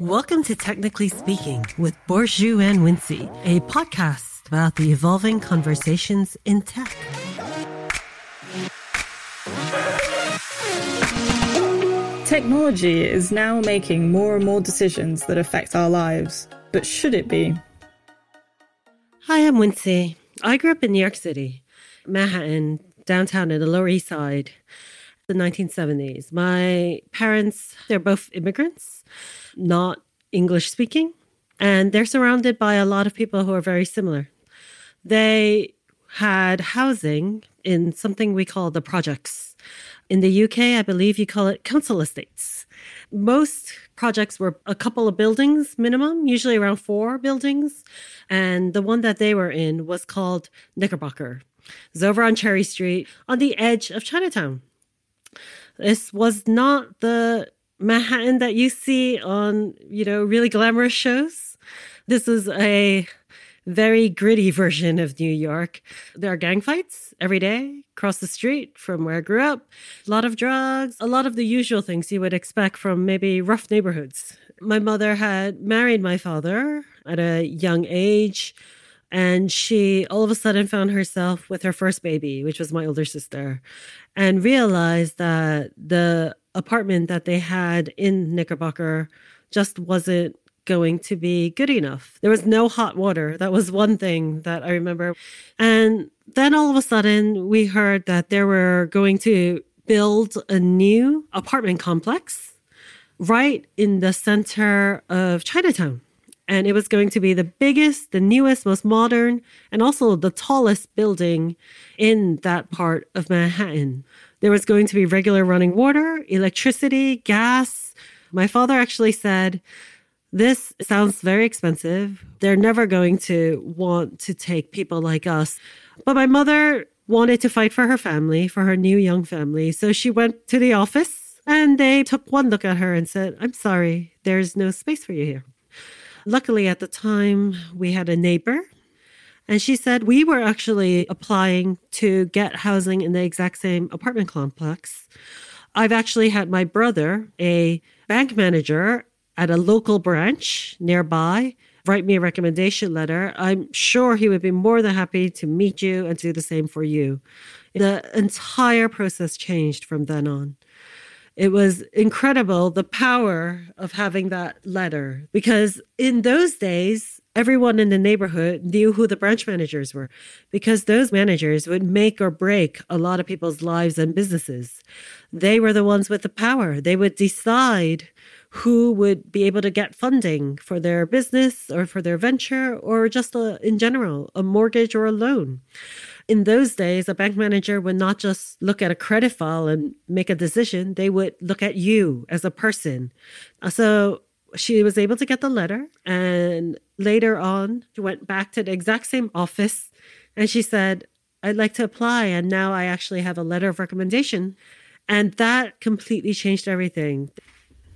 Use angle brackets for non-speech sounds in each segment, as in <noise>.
Welcome to Technically Speaking with Borju and Wincy, a podcast about the evolving conversations in tech. Technology is now making more and more decisions that affect our lives, but should it be? Hi, I'm Wincy. I grew up in New York City, Manhattan, downtown in the Lower East Side, the 1970s. My parents, they're both immigrants, not English speaking, and they're surrounded by a lot of people who are very similar. They had housing in something we call the projects. In the UK, I believe you call it council estates. Most projects were a couple of buildings minimum, usually around four buildings. And the one that they were in was called Knickerbocker. It's over on Cherry Street on the edge of Chinatown. This was not the Manhattan that you see on, you know, really glamorous shows. This is a very gritty <laughs> version of New York. There are gang fights every day across the street from where I grew up. A lot of drugs, a lot of the usual things you would expect from maybe rough neighborhoods. My mother had married my father at a young age. And she all of a sudden found herself with her first baby, which was my older sister, and realized that the apartment that they had in Knickerbocker just wasn't going to be good enough. There was no hot water. That was one thing that I remember. And then all of a sudden, we heard that they were going to build a new apartment complex right in the center of Chinatown. And it was going to be the biggest, the newest, most modern, and also the tallest building in that part of Manhattan. There was going to be regular running water, electricity, gas. My father actually said this sounds very expensive. They're never going to want to take people like us. But my mother wanted to fight for her family, for her new young family. So she went to the office and they took one look at her and said, I'm sorry, there's no space for you here. Luckily, at the time, we had a neighbor. And she said, We were actually applying to get housing in the exact same apartment complex. I've actually had my brother, a bank manager at a local branch nearby write me a recommendation letter, I'm sure he would be more than happy to meet you and do the same for you. The entire process changed from then on. It was incredible the power of having that letter because in those days, everyone in the neighborhood knew who the branch managers were because those managers would make or break a lot of people's lives and businesses. They were the ones with the power. They would decide who would be able to get funding for their business or for their venture or just a, in general, a mortgage or a loan. In those days, a bank manager would not just look at a credit file and make a decision, they would look at you as a person. Uh, so she was able to get the letter and later on she went back to the exact same office and she said i'd like to apply and now i actually have a letter of recommendation and that completely changed everything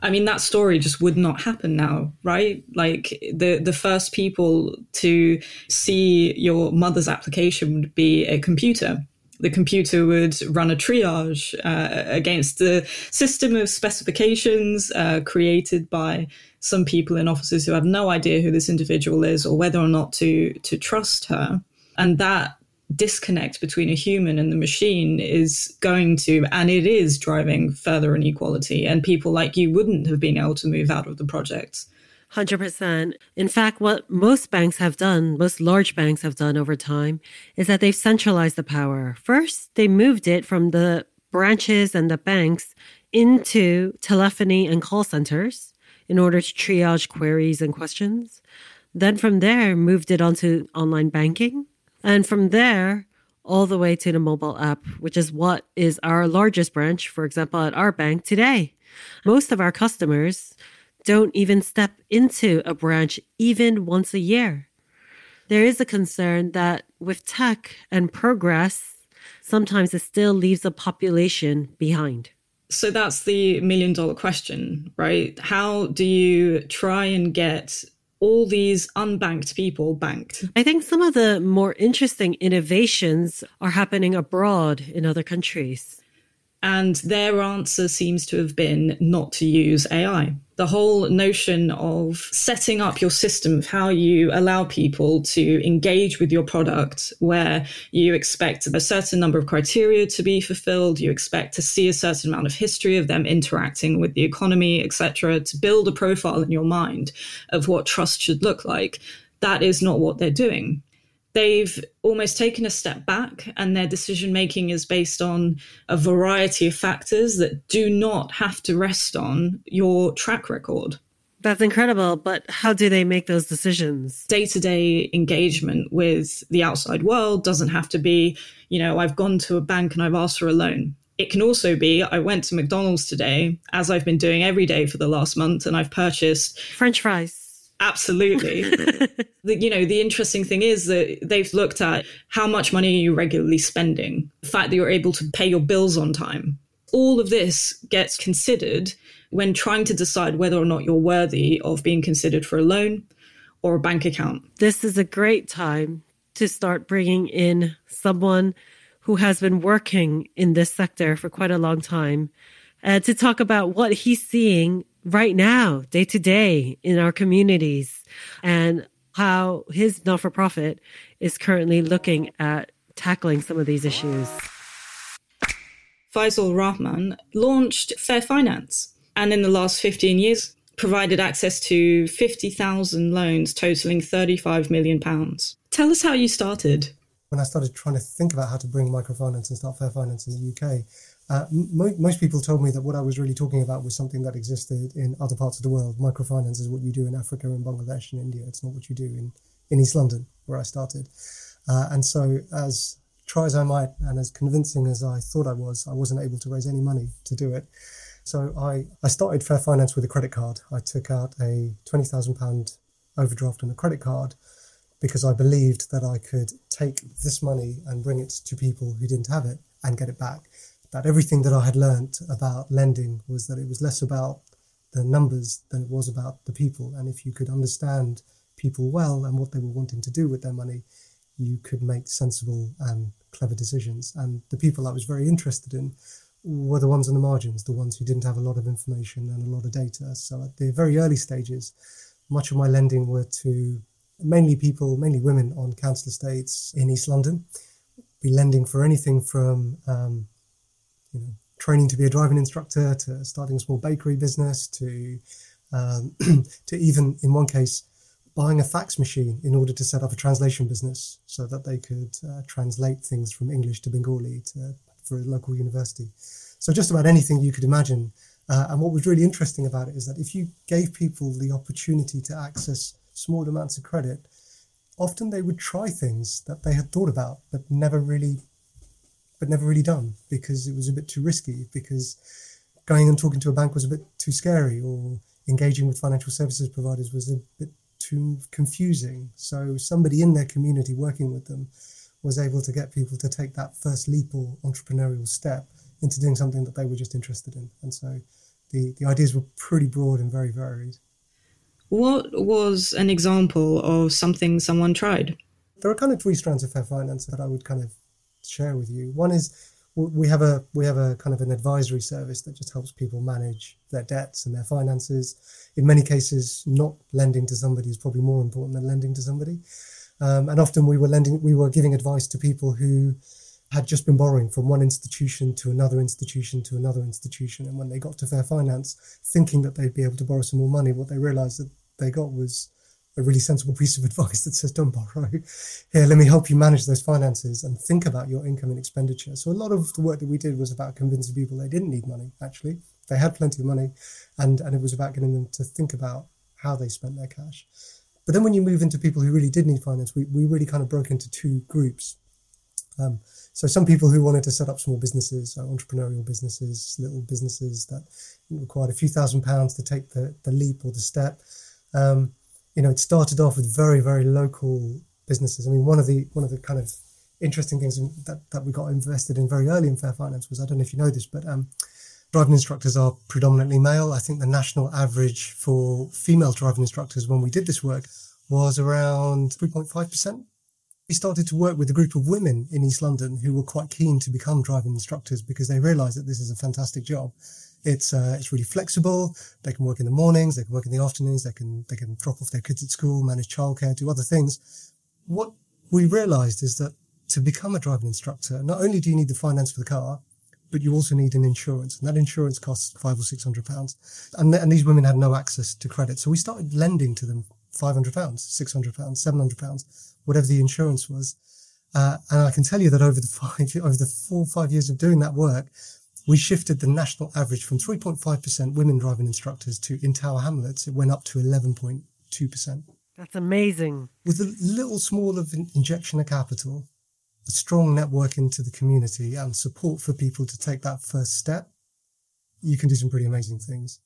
I mean, that story just would not happen now, right? Like the the first people to see your mother's application would be a computer. The computer would run a triage uh, against the system of specifications uh, created by some people in offices who have no idea who this individual is or whether or not to to trust her. And that disconnect between a human and the machine is going to, and it is driving further inequality. And people like you wouldn't have been able to move out of the projects. 100%. In fact, what most banks have done, most large banks have done over time, is that they've centralized the power. First, they moved it from the branches and the banks into telephony and call centers in order to triage queries and questions. Then from there, moved it onto online banking. And from there, all the way to the mobile app, which is what is our largest branch, for example, at our bank today. Most of our customers don't even step into a branch even once a year. There is a concern that with tech and progress, sometimes it still leaves a population behind. So that's the million dollar question, right? How do you try and get all these unbanked people banked. I think some of the more interesting innovations are happening abroad in other countries. And their answer seems to have been not to use AI. The whole notion of setting up your system of how you allow people to engage with your product, where you expect a certain number of criteria to be fulfilled, you expect to see a certain amount of history of them interacting with the economy, etc., to build a profile in your mind of what trust should look like. That is not what they're doing they've almost taken a step back and their decision making is based on a variety of factors that do not have to rest on your track record. That's incredible, but how do they make those decisions? Day to day engagement with the outside world doesn't have to be, you know, I've gone to a bank and I've asked for a loan. It can also be, I went to McDonald's today, as I've been doing every day for the last month, and I've purchased French fries Absolutely. <laughs> the, you know, the interesting thing is that they've looked at how much money are you regularly spending, the fact that you're able to pay your bills on time. All of this gets considered when trying to decide whether or not you're worthy of being considered for a loan or a bank account. This is a great time to start bringing in someone who has been working in this sector for quite a long time uh, to talk about what he's seeing right now, day to day in our communities and how his not for profit is currently looking at tackling some of these issues. Faisal Rahman launched Fair Finance and in the last 15 years provided access to 50,000 loans totaling 35 million pounds. Tell us how you started. When I started trying to think about how to bring microfinance and start Fair Finance in the UK, uh, mo- most people told me that what I was really talking about was something that existed in other parts of the world. Microfinance is what you do in Africa and Bangladesh and India. It's not what you do in, in East London, where I started. Uh, and so, as try as I might, and as convincing as I thought I was, I wasn't able to raise any money to do it. So I, I started Fair Finance with a credit card. I took out a £20,000 overdraft on a credit card because I believed that I could take this money and bring it to people who didn't have it and get it back that everything that I had learnt about lending was that it was less about the numbers than it was about the people. And if you could understand people well and what they were wanting to do with their money, you could make sensible and clever decisions. And the people I was very interested in were the ones on the margins, the ones who didn't have a lot of information and a lot of data. So at the very early stages, much of my lending were to mainly people, mainly women on council estates in East London. Be lending for anything from um, you know, training to be a driving instructor, to starting a small bakery business, to um, <clears throat> to even in one case buying a fax machine in order to set up a translation business so that they could uh, translate things from English to Bengali to, for a local university. So just about anything you could imagine. Uh, and what was really interesting about it is that if you gave people the opportunity to access small amounts of credit, often they would try things that they had thought about but never really but never really done because it was a bit too risky because going and talking to a bank was a bit too scary or engaging with financial services providers was a bit too confusing. So somebody in their community working with them was able to get people to take that first leap or entrepreneurial step into doing something that they were just interested in. And so the, the ideas were pretty broad and very varied. What was an example of something someone tried? There are kind of three strands of fair finance that I would kind of share with you. One is we have a we have a kind of an advisory service that just helps people manage their debts and their finances. In many cases, not lending to somebody is probably more important than lending to somebody. Um, and often we were lending, we were giving advice to people who had just been borrowing from one institution to another institution to another institution. And when they got to Fair Finance, thinking that they'd be able to borrow some more money, what they realised that they got was a really sensible piece of <laughs> advice that says don't borrow. Here, let me help you manage those finances and think about your income and expenditure. So a lot of the work that we did was about convincing people they didn't need money, actually. They had plenty of money and, and it was about getting them to think about how they spent their cash. But then when you move into people who really did need finance, we, we really kind of broke into two groups. Um, so some people who wanted to set up small businesses, so entrepreneurial businesses, little businesses that required a few thousand pounds to take the, the leap or the step. Um, you know, it started off with very, very local businesses. I mean, one of the one of the kind of interesting things that, that we got invested in very early in Fair Finance was I don't know if you know this, but um, driving instructors are predominantly male. I think the national average for female driving instructors when we did this work was around 3.5%. We started to work with a group of women in East London who were quite keen to become driving instructors because they realized that this is a fantastic job It's uh, it's really flexible. They can work in the mornings, they can work in the afternoons, they can they can drop off their kids at school, manage childcare, do other things. What we realised is that to become a driving instructor, not only do you need the finance for the car, but you also need an insurance, and that insurance costs five or six hundred pounds. And, and these women had no access to credit, so we started lending to them five hundred pounds, six hundred pounds, seven hundred pounds, whatever the insurance was. Uh, and I can tell you that over the <laughs> five, over the four or five years of doing that work, we shifted the national average from 3.5% women driving instructors to in Tower Hamlets, it went up to 11.2%. That's amazing. With a little small of an injection of capital, a strong network into the community and support for people to take that first step, you can do some pretty amazing things.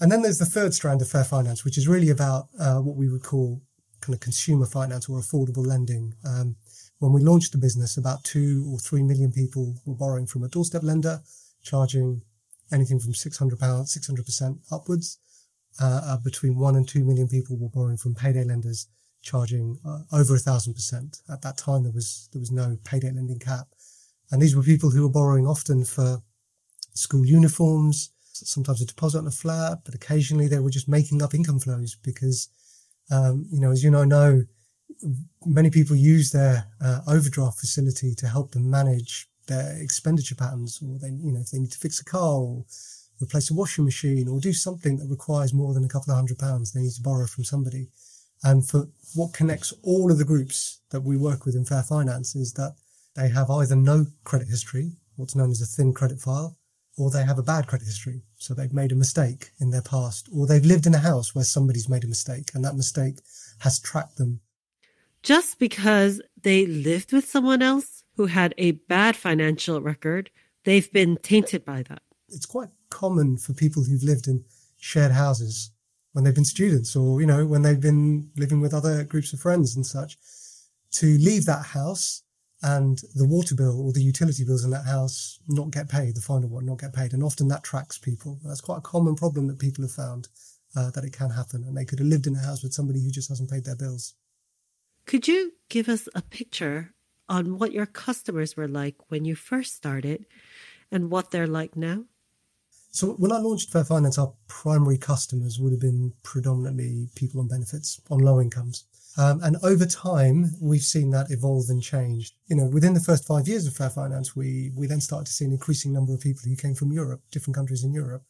And then there's the third strand of fair finance, which is really about uh, what we would call kind of consumer finance or affordable lending. Um, when we launched the business, about two or three million people were borrowing from a doorstep lender charging anything from £600, 600% upwards. Uh, uh, between one and two million people were borrowing from payday lenders, charging uh, over a thousand percent. At that time, there was there was no payday lending cap, and these were people who were borrowing often for school uniforms, sometimes a deposit on a flat, but occasionally they were just making up income flows because, um, you know, as you know, know many people use their uh, overdraft facility to help them manage their expenditure patterns, or they, you know, if they need to fix a car or replace a washing machine or do something that requires more than a couple of hundred pounds, they need to borrow from somebody. And for what connects all of the groups that we work with in Fair Finance is that they have either no credit history, what's known as a thin credit file, or they have a bad credit history. So they've made a mistake in their past, or they've lived in a house where somebody's made a mistake and that mistake has tracked them. Just because they lived with someone else who had a bad financial record, they've been tainted by that. It's quite common for people who've lived in shared houses when they've been students or, you know, when they've been living with other groups of friends and such to leave that house and the water bill or the utility bills in that house not get paid, the final one not get paid. And often that tracks people. That's quite a common problem that people have found uh, that it can happen. And they could have lived in a house with somebody who just hasn't paid their bills. Could you give us a picture on what your customers were like when you first started and what they're like now? So when I launched Fair Finance, our primary customers would have been predominantly people on benefits, on low incomes. Um, and over time, we've seen that evolve and change. You know, within the first five years of Fair Finance, we, we then started to see an increasing number of people who came from Europe, different countries in Europe.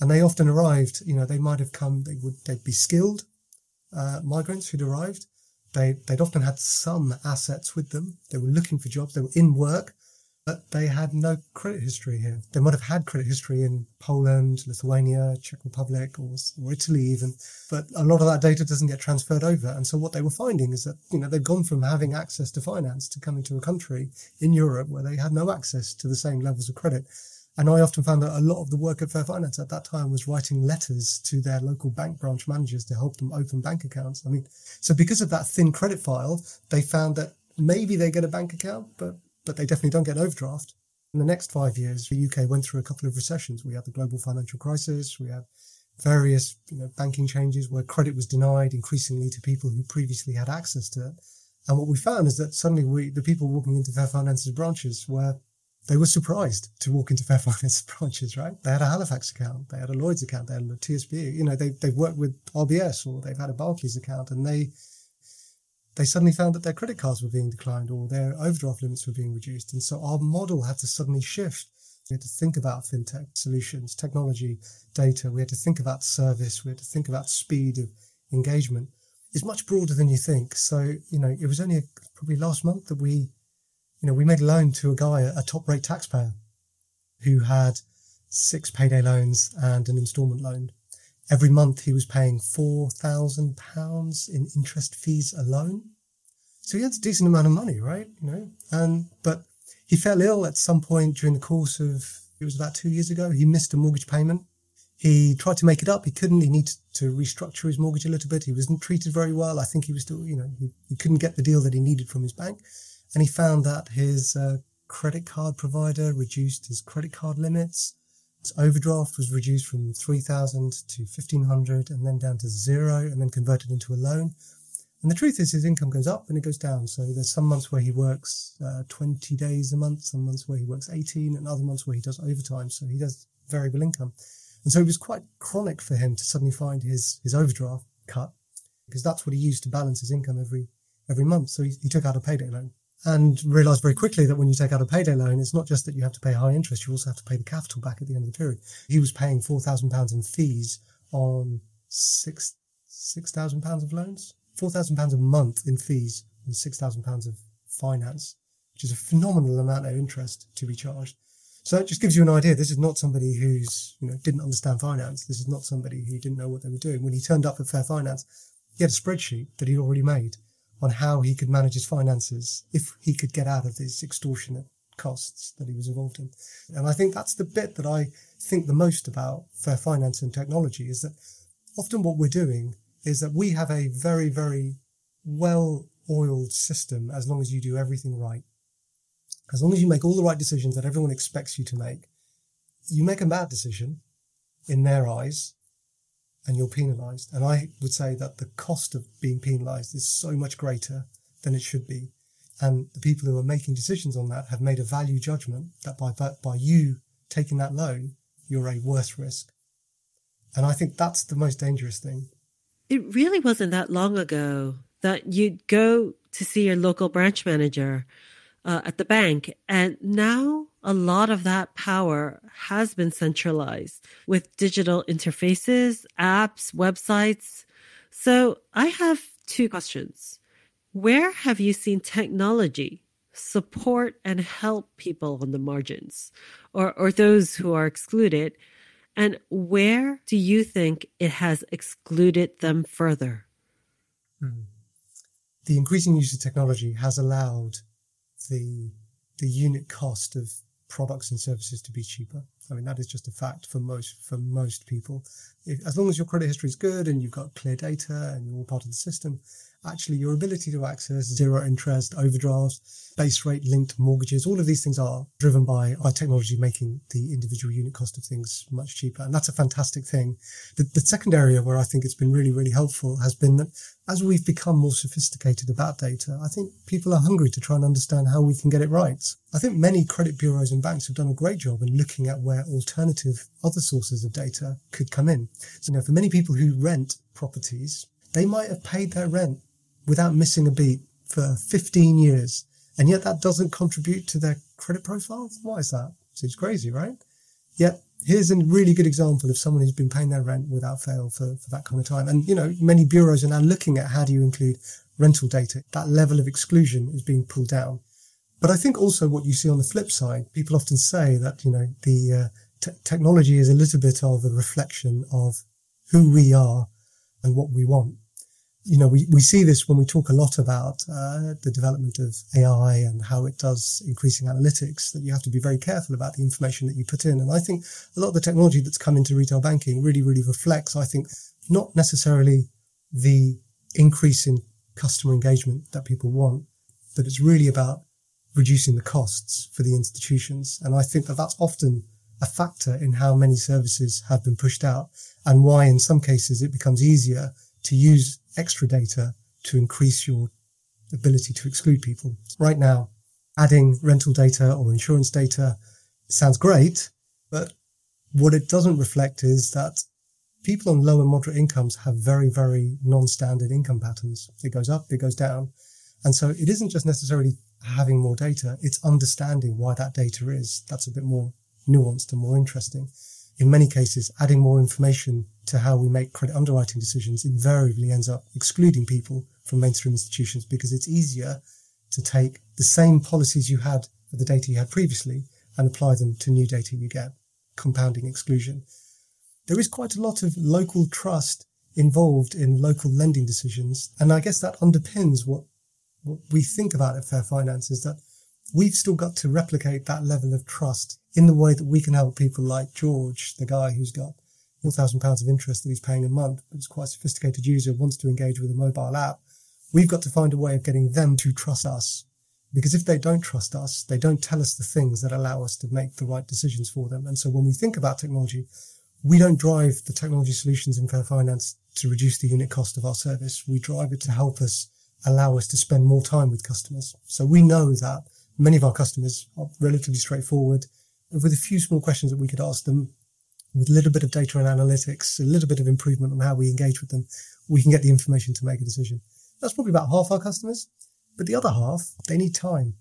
And they often arrived, you know, they might have come, they would, they'd be skilled, uh, migrants who'd arrived. They, they'd often had some assets with them. They were looking for jobs. They were in work, but they had no credit history here. They might have had credit history in Poland, Lithuania, Czech Republic, or, or Italy even, but a lot of that data doesn't get transferred over. And so what they were finding is that, you know, they've gone from having access to finance to coming to a country in Europe where they had no access to the same levels of credit. And I often found that a lot of the work at Fair Finance at that time was writing letters to their local bank branch managers to help them open bank accounts. I mean, so because of that thin credit file, they found that maybe they get a bank account, but but they definitely don't get an overdraft. In the next five years, the UK went through a couple of recessions. We had the global financial crisis. We had various you know, banking changes where credit was denied increasingly to people who previously had access to it. And what we found is that suddenly we, the people walking into Fair Finance's branches were they were surprised to walk into Fair <laughs> Finance branches, right? They had a Halifax account, they had a Lloyd's account, they had a TSB, you know, they, they've worked with RBS or they've had a Barclays account and they, they suddenly found that their credit cards were being declined or their overdraft limits were being reduced. And so our model had to suddenly shift. We had to think about fintech solutions, technology, data. We had to think about service. We had to think about speed of engagement. It's much broader than you think. So, you know, it was only probably last month that we you know, we made a loan to a guy, a top rate taxpayer who had six payday loans and an installment loan. Every month he was paying £4,000 in interest fees alone. So he had a decent amount of money, right? You know, and, but he fell ill at some point during the course of, it was about two years ago. He missed a mortgage payment. He tried to make it up. He couldn't. He needed to restructure his mortgage a little bit. He wasn't treated very well. I think he was still, you know, he, he couldn't get the deal that he needed from his bank and he found that his uh, credit card provider reduced his credit card limits. His overdraft was reduced from 3,000 to 1,500 and then down to zero and then converted into a loan. And the truth is his income goes up and it goes down. So there's some months where he works uh, 20 days a month, some months where he works 18 and other months where he does overtime. So he does variable income. And so it was quite chronic for him to suddenly find his, his overdraft cut because that's what he used to balance his income every, every month. So he, he took out a payday loan and realized very quickly that when you take out a payday loan, it's not just that you have to pay high interest, you also have to pay the capital back at the end of the period. He was paying £4,000 in fees on six, £6,000 of loans, £4,000 a month in fees and £6,000 of finance, which is a phenomenal amount of interest to be charged. So it just gives you an idea. This is not somebody who's, you know, didn't understand finance. This is not somebody who didn't know what they were doing. When he turned up at Fair Finance, he had a spreadsheet that he'd already made on how he could manage his finances if he could get out of these extortionate costs that he was involved in. And I think that's the bit that I think the most about fair finance and technology is that often what we're doing is that we have a very, very well oiled system as long as you do everything right as long as you make all the right decisions that everyone expects you to make, you make a bad decision in their eyes and you're penalized. And I would say that the cost of being penalized is so much greater than it should be. And the people who are making decisions on that have made a value judgment that by, by you taking that loan, you're a worse risk. And I think that's the most dangerous thing. It really wasn't that long ago that you'd go to see your local branch manager uh, at the bank. And now a lot of that power has been centralized with digital interfaces, apps, websites. So I have two questions. Where have you seen technology support and help people on the margins or, or those who are excluded? And where do you think it has excluded them further? Hmm. The increasing use of technology has allowed the the unit cost of products and services to be cheaper. I mean, that is just a fact for most for most people. If, as long as your credit history is good and you've got clear data and you're all part of the system, actually your ability to access zero interest overdrafts, base rate linked mortgages, all of these things are driven by, by technology making the individual unit cost of things much cheaper. And that's a fantastic thing. The, the second area where I think it's been really, really helpful has been that as we've become more sophisticated about data, I think people are hungry to try and understand how we can get it right. I think many credit bureaus and banks have done a great job in looking at where alternative other sources of data could come in. So, know, for many people who rent properties, they might have paid their rent without missing a beat for 15 years. And yet that doesn't contribute to their credit profile. Why is that? Seems crazy, right? Yet here's a really good example of someone who's been paying their rent without fail for, for that kind of time. And, you know, many bureaus are now looking at how do you include rental data. That level of exclusion is being pulled down. But I think also what you see on the flip side, people often say that, you know, the uh, t- technology is a little bit of a reflection of who we are and what we want you know, we, we see this when we talk a lot about uh, the development of AI and how it does increasing analytics, that you have to be very careful about the information that you put in. And I think a lot of the technology that's come into retail banking really, really reflects, I think, not necessarily the increase in customer engagement that people want, but it's really about reducing the costs for the institutions. And I think that that's often a factor in how many services have been pushed out and why in some cases it becomes easier to use extra data to increase your ability to exclude people. Right now, adding rental data or insurance data sounds great, but what it doesn't reflect is that people on low and moderate incomes have very, very non-standard income patterns. It goes up, it goes down. And so it isn't just necessarily having more data, it's understanding why that data is. That's a bit more nuanced and more interesting in many cases, adding more information to how we make credit underwriting decisions invariably ends up excluding people from mainstream institutions because it's easier to take the same policies you had for the data you had previously and apply them to new data you get, compounding exclusion. There is quite a lot of local trust involved in local lending decisions. And I guess that underpins what, what we think about at Fair Finance is that we've still got to replicate that level of trust in the way that we can help people like George, the guy who's got £4,000 of interest that he's paying a month, but is quite a sophisticated user, wants to engage with a mobile app. We've got to find a way of getting them to trust us. Because if they don't trust us, they don't tell us the things that allow us to make the right decisions for them. And so when we think about technology, we don't drive the technology solutions in Fair Finance to reduce the unit cost of our service. We drive it to help us allow us to spend more time with customers. So we know that many of our customers are relatively straightforward with a few small questions that we could ask them, with a little bit of data and analytics, a little bit of improvement on how we engage with them, we can get the information to make a decision. That's probably about half our customers. But the other half, they need time.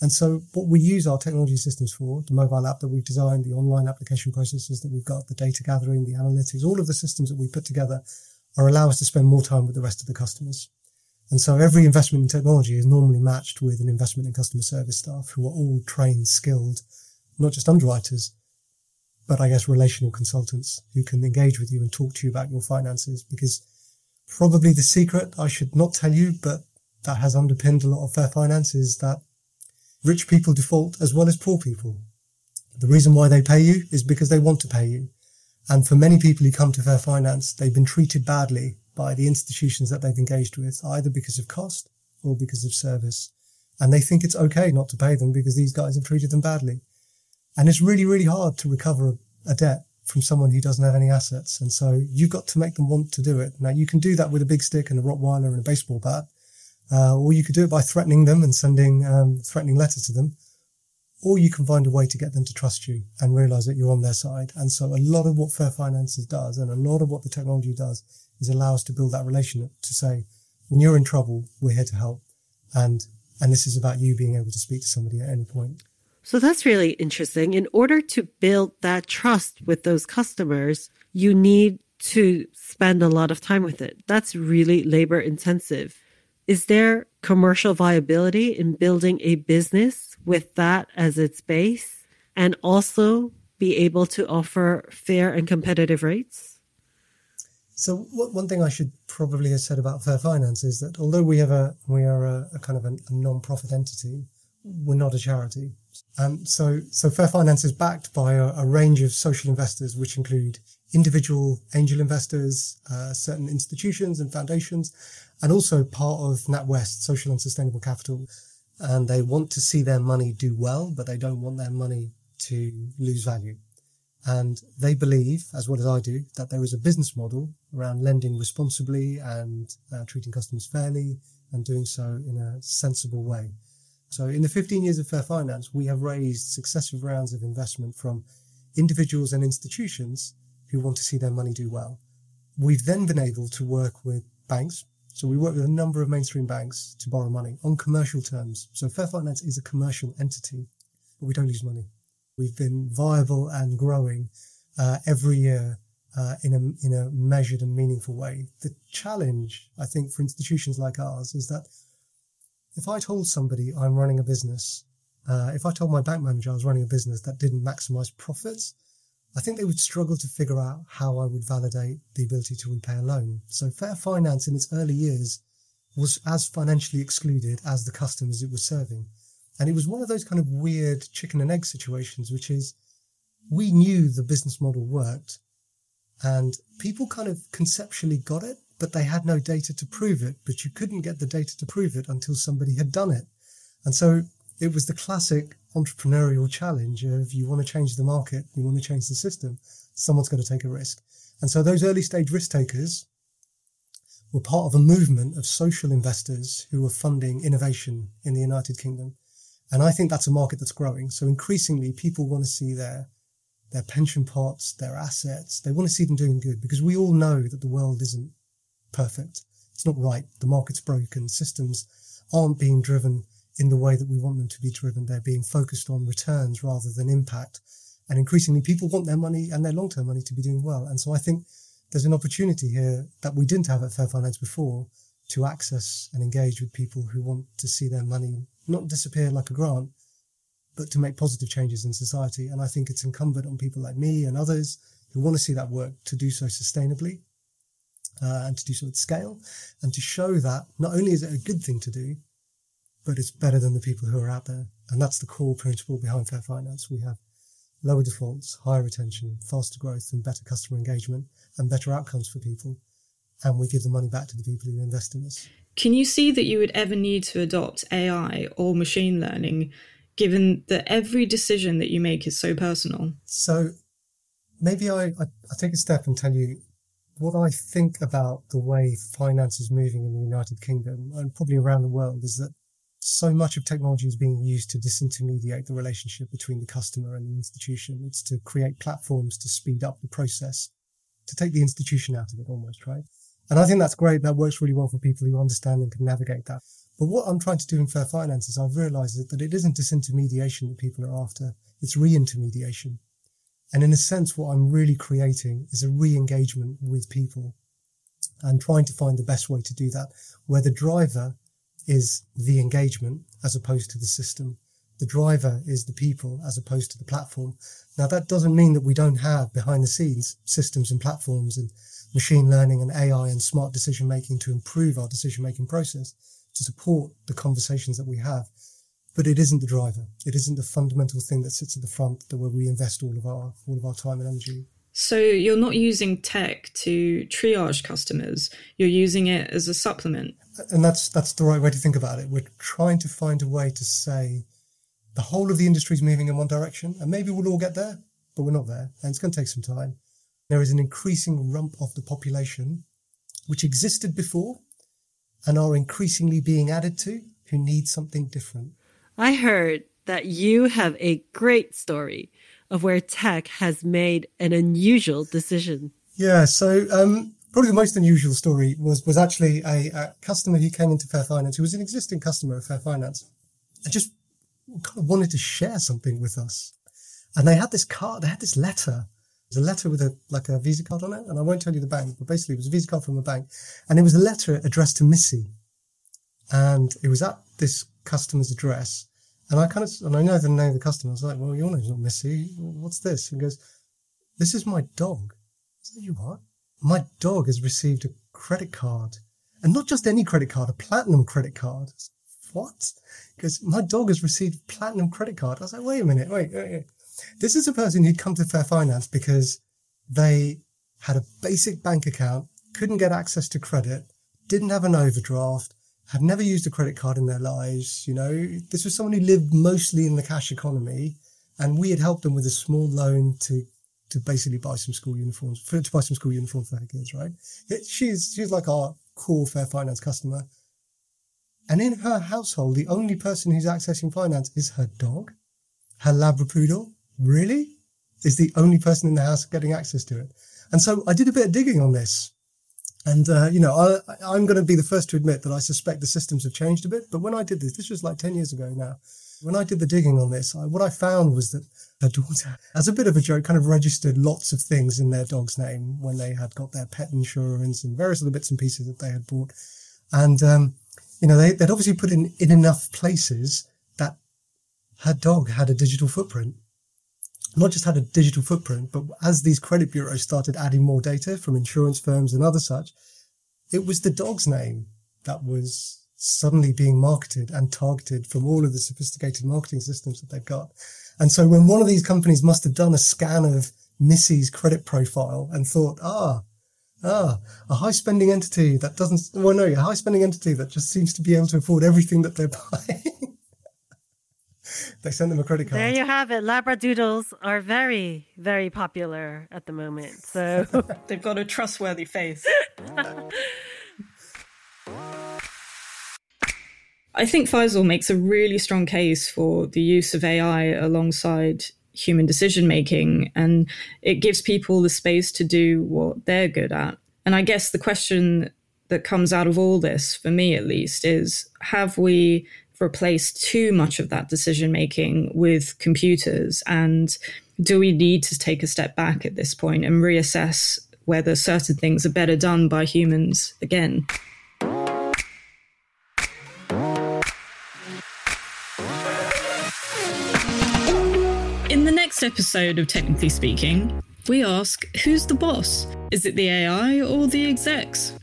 And so what we use our technology systems for, the mobile app that we've designed, the online application processes that we've got, the data gathering, the analytics, all of the systems that we put together are allow us to spend more time with the rest of the customers. And so every investment in technology is normally matched with an investment in customer service staff who are all trained, skilled, not just underwriters, but I guess relational consultants who can engage with you and talk to you about your finances because probably the secret I should not tell you, but that has underpinned a lot of fair finance is that rich people default as well as poor people. The reason why they pay you is because they want to pay you. And for many people who come to fair finance, they've been treated badly by the institutions that they've engaged with, either because of cost or because of service. And they think it's okay not to pay them because these guys have treated them badly. And it's really, really hard to recover a debt from someone who doesn't have any assets. And so you've got to make them want to do it. Now you can do that with a big stick and a Rottweiler and a baseball bat. Uh, or you could do it by threatening them and sending um, threatening letters to them. Or you can find a way to get them to trust you and realize that you're on their side. And so a lot of what Fair Finances does and a lot of what the technology does is allow us to build that relationship to say, when you're in trouble, we're here to help. And, and this is about you being able to speak to somebody at any point. So that's really interesting. In order to build that trust with those customers, you need to spend a lot of time with it. That's really labor intensive. Is there commercial viability in building a business with that as its base and also be able to offer fair and competitive rates? So one thing I should probably have said about Fair Finance is that although we have a we are a, a kind of a, a non-profit entity, we're not a charity. Um, so, so Fair Finance is backed by a, a, range of social investors, which include individual angel investors, uh, certain institutions and foundations, and also part of NatWest Social and Sustainable Capital. And they want to see their money do well, but they don't want their money to lose value. And they believe, as well as I do, that there is a business model around lending responsibly and uh, treating customers fairly and doing so in a sensible way. So in the 15 years of Fair Finance, we have raised successive rounds of investment from individuals and institutions who want to see their money do well. We've then been able to work with banks. So we work with a number of mainstream banks to borrow money on commercial terms. So Fair Finance is a commercial entity, but we don't lose money. We've been viable and growing uh, every year uh, in a in a measured and meaningful way. The challenge, I think, for institutions like ours is that if I told somebody I'm running a business, uh, if I told my bank manager I was running a business that didn't maximize profits, I think they would struggle to figure out how I would validate the ability to repay a loan. So fair finance in its early years was as financially excluded as the customers it was serving. And it was one of those kind of weird chicken and egg situations, which is we knew the business model worked and people kind of conceptually got it, but they had no data to prove it. But you couldn't get the data to prove it until somebody had done it. And so it was the classic entrepreneurial challenge of you want to change the market, you want to change the system, someone's got to take a risk. And so those early stage risk takers were part of a movement of social investors who were funding innovation in the United Kingdom. And I think that's a market that's growing. So increasingly people want to see their their pension pots, their assets, they want to see them doing good because we all know that the world isn't perfect. It's not right. The market's broken. Systems aren't being driven in the way that we want them to be driven. They're being focused on returns rather than impact. And increasingly people want their money and their long-term money to be doing well. And so I think there's an opportunity here that we didn't have at Fair Finance before to access and engage with people who want to see their money not disappear like a grant, but to make positive changes in society. And I think it's incumbent on people like me and others who want to see that work to do so sustainably uh, and to do so at scale and to show that not only is it a good thing to do, but it's better than the people who are out there. And that's the core principle behind fair finance. We have lower defaults, higher retention, faster growth and better customer engagement and better outcomes for people. And we give the money back to the people who invest in us. Can you see that you would ever need to adopt AI or machine learning, given that every decision that you make is so personal? So maybe I, I, I take a step and tell you what I think about the way finance is moving in the United Kingdom and probably around the world is that so much of technology is being used to disintermediate the relationship between the customer and the institution. It's to create platforms to speed up the process, to take the institution out of it almost, right? And I think that's great. That works really well for people who understand and can navigate that. But what I'm trying to do in fair finance is I've realized that it isn't disintermediation that people are after. It's reintermediation. And in a sense, what I'm really creating is a re-engagement with people and trying to find the best way to do that, where the driver is the engagement as opposed to the system. The driver is the people as opposed to the platform. Now that doesn't mean that we don't have behind the scenes systems and platforms and machine learning and AI and smart decision making to improve our decision making process to support the conversations that we have. But it isn't the driver. It isn't the fundamental thing that sits at the front that where we invest all of our all of our time and energy. So you're not using tech to triage customers. You're using it as a supplement. And that's that's the right way to think about it. We're trying to find a way to say the whole of the industry is moving in one direction, and maybe we'll all get there, but we're not there, and it's going to take some time. There is an increasing rump of the population which existed before and are increasingly being added to who need something different. I heard that you have a great story of where tech has made an unusual decision. Yeah, so um, probably the most unusual story was was actually a, a, customer who came into Fair Finance, who was an existing customer of Fair Finance, and just kind of wanted to share something with us. And they had this card, they had this letter. It was a letter with a like a Visa card on it, and I won't tell you the bank, but basically it was a Visa card from a bank, and it was a letter addressed to Missy, and it was at this customer's address, and I kind of, and I know the name of the customer. I was like, well, your name's not Missy. What's this? He goes, this is my dog. I said, you what? My dog has received a credit card and not just any credit card, a platinum credit card. Said, what? Because my dog has received platinum credit card. I was like, wait a minute, wait, wait, wait. This is a person who'd come to Fair Finance because they had a basic bank account, couldn't get access to credit, didn't have an overdraft, had never used a credit card in their lives. You know, this was someone who lived mostly in the cash economy, and we had helped them with a small loan to to basically buy some school uniforms for, to buy some school uniforms for her kids. Right? It, she's she's like our core fair finance customer, and in her household, the only person who's accessing finance is her dog, her Labrapoodle. Really, is the only person in the house getting access to it. And so I did a bit of digging on this and, uh, you know, I, am going to be the first to admit that I suspect the systems have changed a bit. But when I did this, this was like 10 years ago now. When I did the digging on this, I, what I found was that her daughter, as a bit of a joke, kind of registered lots of things in their dog's name when they had got their pet insurance and various other bits and pieces that they had bought. And, um, you know, they, would obviously put in, in enough places that her dog had a digital footprint not just had a digital footprint, but as these credit bureaus started adding more data from insurance firms and other such, it was the dog's name that was suddenly being marketed and targeted from all of the sophisticated marketing systems that they've got. And so when one of these companies must have done a scan of Missy's credit profile and thought, ah, ah, a high spending entity that doesn't, well, no, a high spending entity that just seems to be able to afford everything that they're <laughs> buying. They send them a credit card. There you have it. Labradoodles are very, very popular at the moment. So <laughs> they've got a trustworthy face. I think Faisal makes a really strong case for the use of AI alongside human decision making, and it gives people the space to do what they're good at. And I guess the question that comes out of all this, for me at least, is have we replace too much of that decision making with computers? And do we need to take a step back at this point and reassess whether certain things are better done by humans again? In the next episode of Technically Speaking, we ask who's the boss? Is it the AI or the execs?